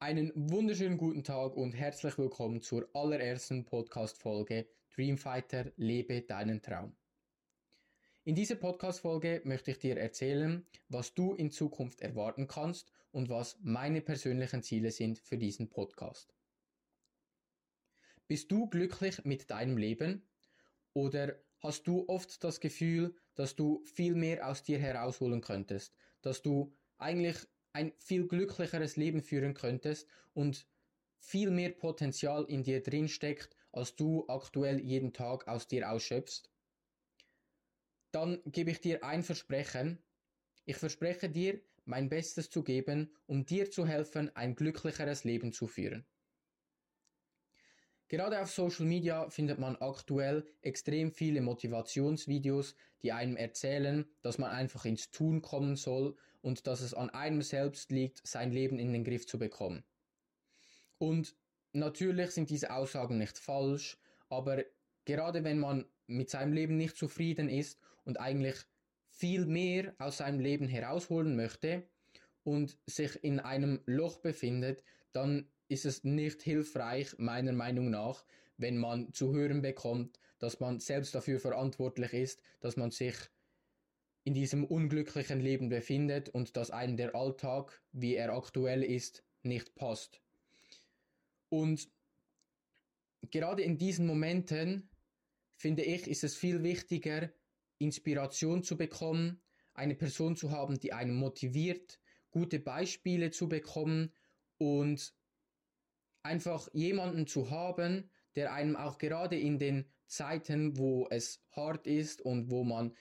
Einen wunderschönen guten Tag und herzlich willkommen zur allerersten Podcast-Folge Dreamfighter Lebe deinen Traum. In dieser Podcast-Folge möchte ich dir erzählen, was du in Zukunft erwarten kannst und was meine persönlichen Ziele sind für diesen Podcast. Bist du glücklich mit deinem Leben oder hast du oft das Gefühl, dass du viel mehr aus dir herausholen könntest, dass du eigentlich ein viel glücklicheres Leben führen könntest und viel mehr Potenzial in dir drin steckt, als du aktuell jeden Tag aus dir ausschöpfst, dann gebe ich dir ein Versprechen. Ich verspreche dir, mein Bestes zu geben, um dir zu helfen, ein glücklicheres Leben zu führen. Gerade auf Social Media findet man aktuell extrem viele Motivationsvideos, die einem erzählen, dass man einfach ins Tun kommen soll und dass es an einem selbst liegt, sein Leben in den Griff zu bekommen. Und natürlich sind diese Aussagen nicht falsch, aber gerade wenn man mit seinem Leben nicht zufrieden ist und eigentlich viel mehr aus seinem Leben herausholen möchte und sich in einem Loch befindet, dann ist es nicht hilfreich, meiner Meinung nach, wenn man zu hören bekommt, dass man selbst dafür verantwortlich ist, dass man sich in diesem unglücklichen Leben befindet und dass einem der Alltag, wie er aktuell ist, nicht passt. Und gerade in diesen Momenten, finde ich, ist es viel wichtiger, Inspiration zu bekommen, eine Person zu haben, die einen motiviert, gute Beispiele zu bekommen und einfach jemanden zu haben, der einem auch gerade in den Zeiten, wo es hart ist und wo man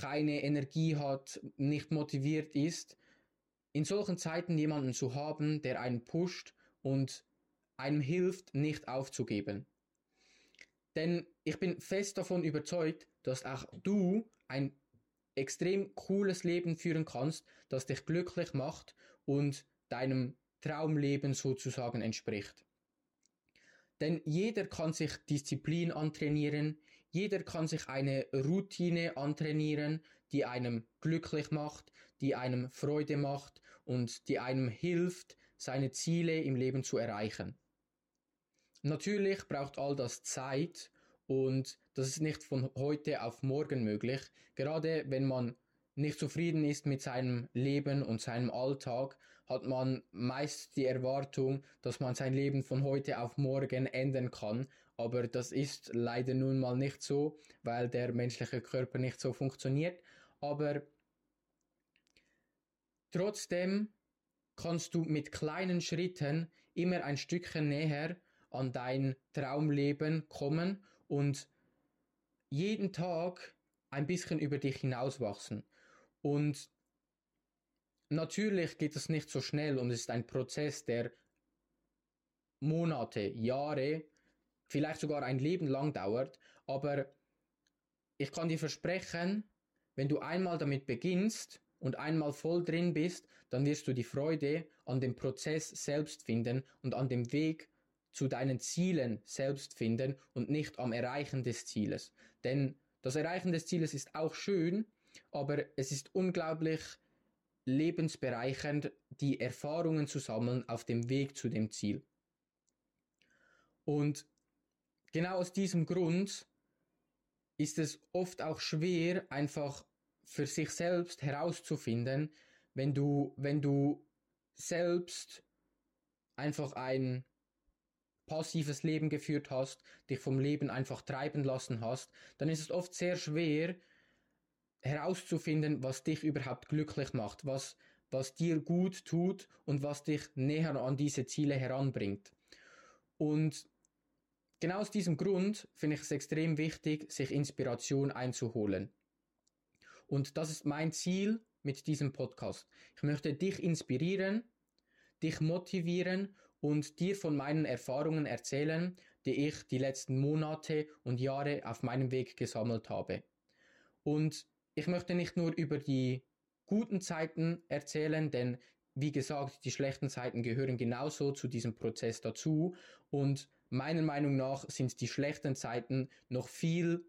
keine Energie hat, nicht motiviert ist, in solchen Zeiten jemanden zu haben, der einen pusht und einem hilft, nicht aufzugeben. Denn ich bin fest davon überzeugt, dass auch du ein extrem cooles Leben führen kannst, das dich glücklich macht und deinem Traumleben sozusagen entspricht. Denn jeder kann sich Disziplin antrainieren, jeder kann sich eine Routine antrainieren, die einem glücklich macht, die einem Freude macht und die einem hilft, seine Ziele im Leben zu erreichen. Natürlich braucht all das Zeit und das ist nicht von heute auf morgen möglich, gerade wenn man nicht zufrieden ist mit seinem Leben und seinem Alltag, hat man meist die Erwartung, dass man sein Leben von heute auf morgen ändern kann. Aber das ist leider nun mal nicht so, weil der menschliche Körper nicht so funktioniert. Aber trotzdem kannst du mit kleinen Schritten immer ein Stückchen näher an dein Traumleben kommen und jeden Tag ein bisschen über dich hinauswachsen. Und natürlich geht es nicht so schnell und es ist ein Prozess, der Monate, Jahre, vielleicht sogar ein Leben lang dauert. Aber ich kann dir versprechen, wenn du einmal damit beginnst und einmal voll drin bist, dann wirst du die Freude an dem Prozess selbst finden und an dem Weg zu deinen Zielen selbst finden und nicht am Erreichen des Zieles. Denn das Erreichen des Zieles ist auch schön, aber es ist unglaublich lebensbereichernd, die Erfahrungen zu sammeln auf dem Weg zu dem Ziel. Und genau aus diesem Grund ist es oft auch schwer, einfach für sich selbst herauszufinden, wenn du, wenn du selbst einfach ein passives Leben geführt hast, dich vom Leben einfach treiben lassen hast, dann ist es oft sehr schwer, herauszufinden, was dich überhaupt glücklich macht, was, was dir gut tut und was dich näher an diese Ziele heranbringt. Und genau aus diesem Grund finde ich es extrem wichtig, sich Inspiration einzuholen. Und das ist mein Ziel mit diesem Podcast. Ich möchte dich inspirieren, dich motivieren und dir von meinen Erfahrungen erzählen, die ich die letzten Monate und Jahre auf meinem Weg gesammelt habe. Und ich möchte nicht nur über die guten Zeiten erzählen, denn wie gesagt, die schlechten Zeiten gehören genauso zu diesem Prozess dazu. Und meiner Meinung nach sind die schlechten Zeiten noch viel,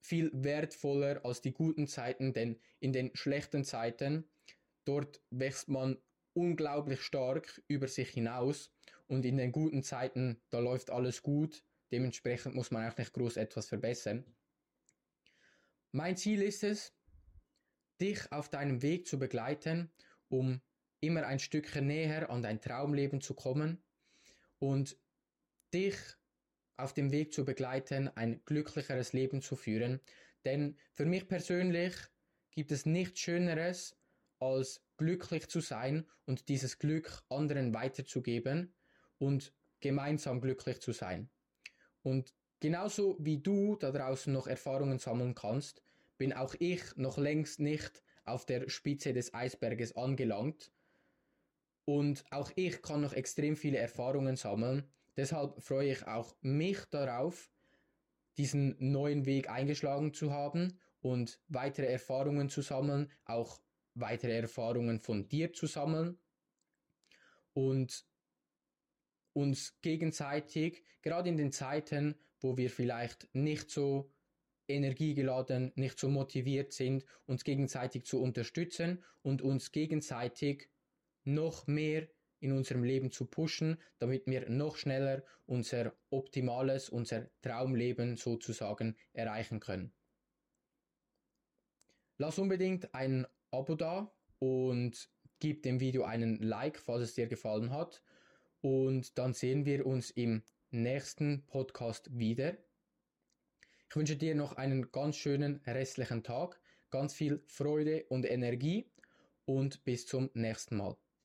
viel wertvoller als die guten Zeiten, denn in den schlechten Zeiten, dort wächst man unglaublich stark über sich hinaus. Und in den guten Zeiten, da läuft alles gut, dementsprechend muss man auch nicht groß etwas verbessern. Mein Ziel ist es, dich auf deinem Weg zu begleiten, um immer ein Stückchen näher an dein Traumleben zu kommen und dich auf dem Weg zu begleiten, ein glücklicheres Leben zu führen. Denn für mich persönlich gibt es nichts Schöneres, als glücklich zu sein und dieses Glück anderen weiterzugeben und gemeinsam glücklich zu sein. Und genauso wie du da draußen noch Erfahrungen sammeln kannst, bin auch ich noch längst nicht auf der Spitze des Eisberges angelangt. Und auch ich kann noch extrem viele Erfahrungen sammeln. Deshalb freue ich auch mich darauf, diesen neuen Weg eingeschlagen zu haben und weitere Erfahrungen zu sammeln, auch weitere Erfahrungen von dir zu sammeln und uns gegenseitig, gerade in den Zeiten, wo wir vielleicht nicht so energiegeladen, nicht so motiviert sind, uns gegenseitig zu unterstützen und uns gegenseitig noch mehr in unserem Leben zu pushen, damit wir noch schneller unser optimales, unser Traumleben sozusagen erreichen können. Lass unbedingt ein Abo da und gib dem Video einen Like, falls es dir gefallen hat. Und dann sehen wir uns im nächsten Podcast wieder. Ich wünsche dir noch einen ganz schönen restlichen Tag, ganz viel Freude und Energie und bis zum nächsten Mal.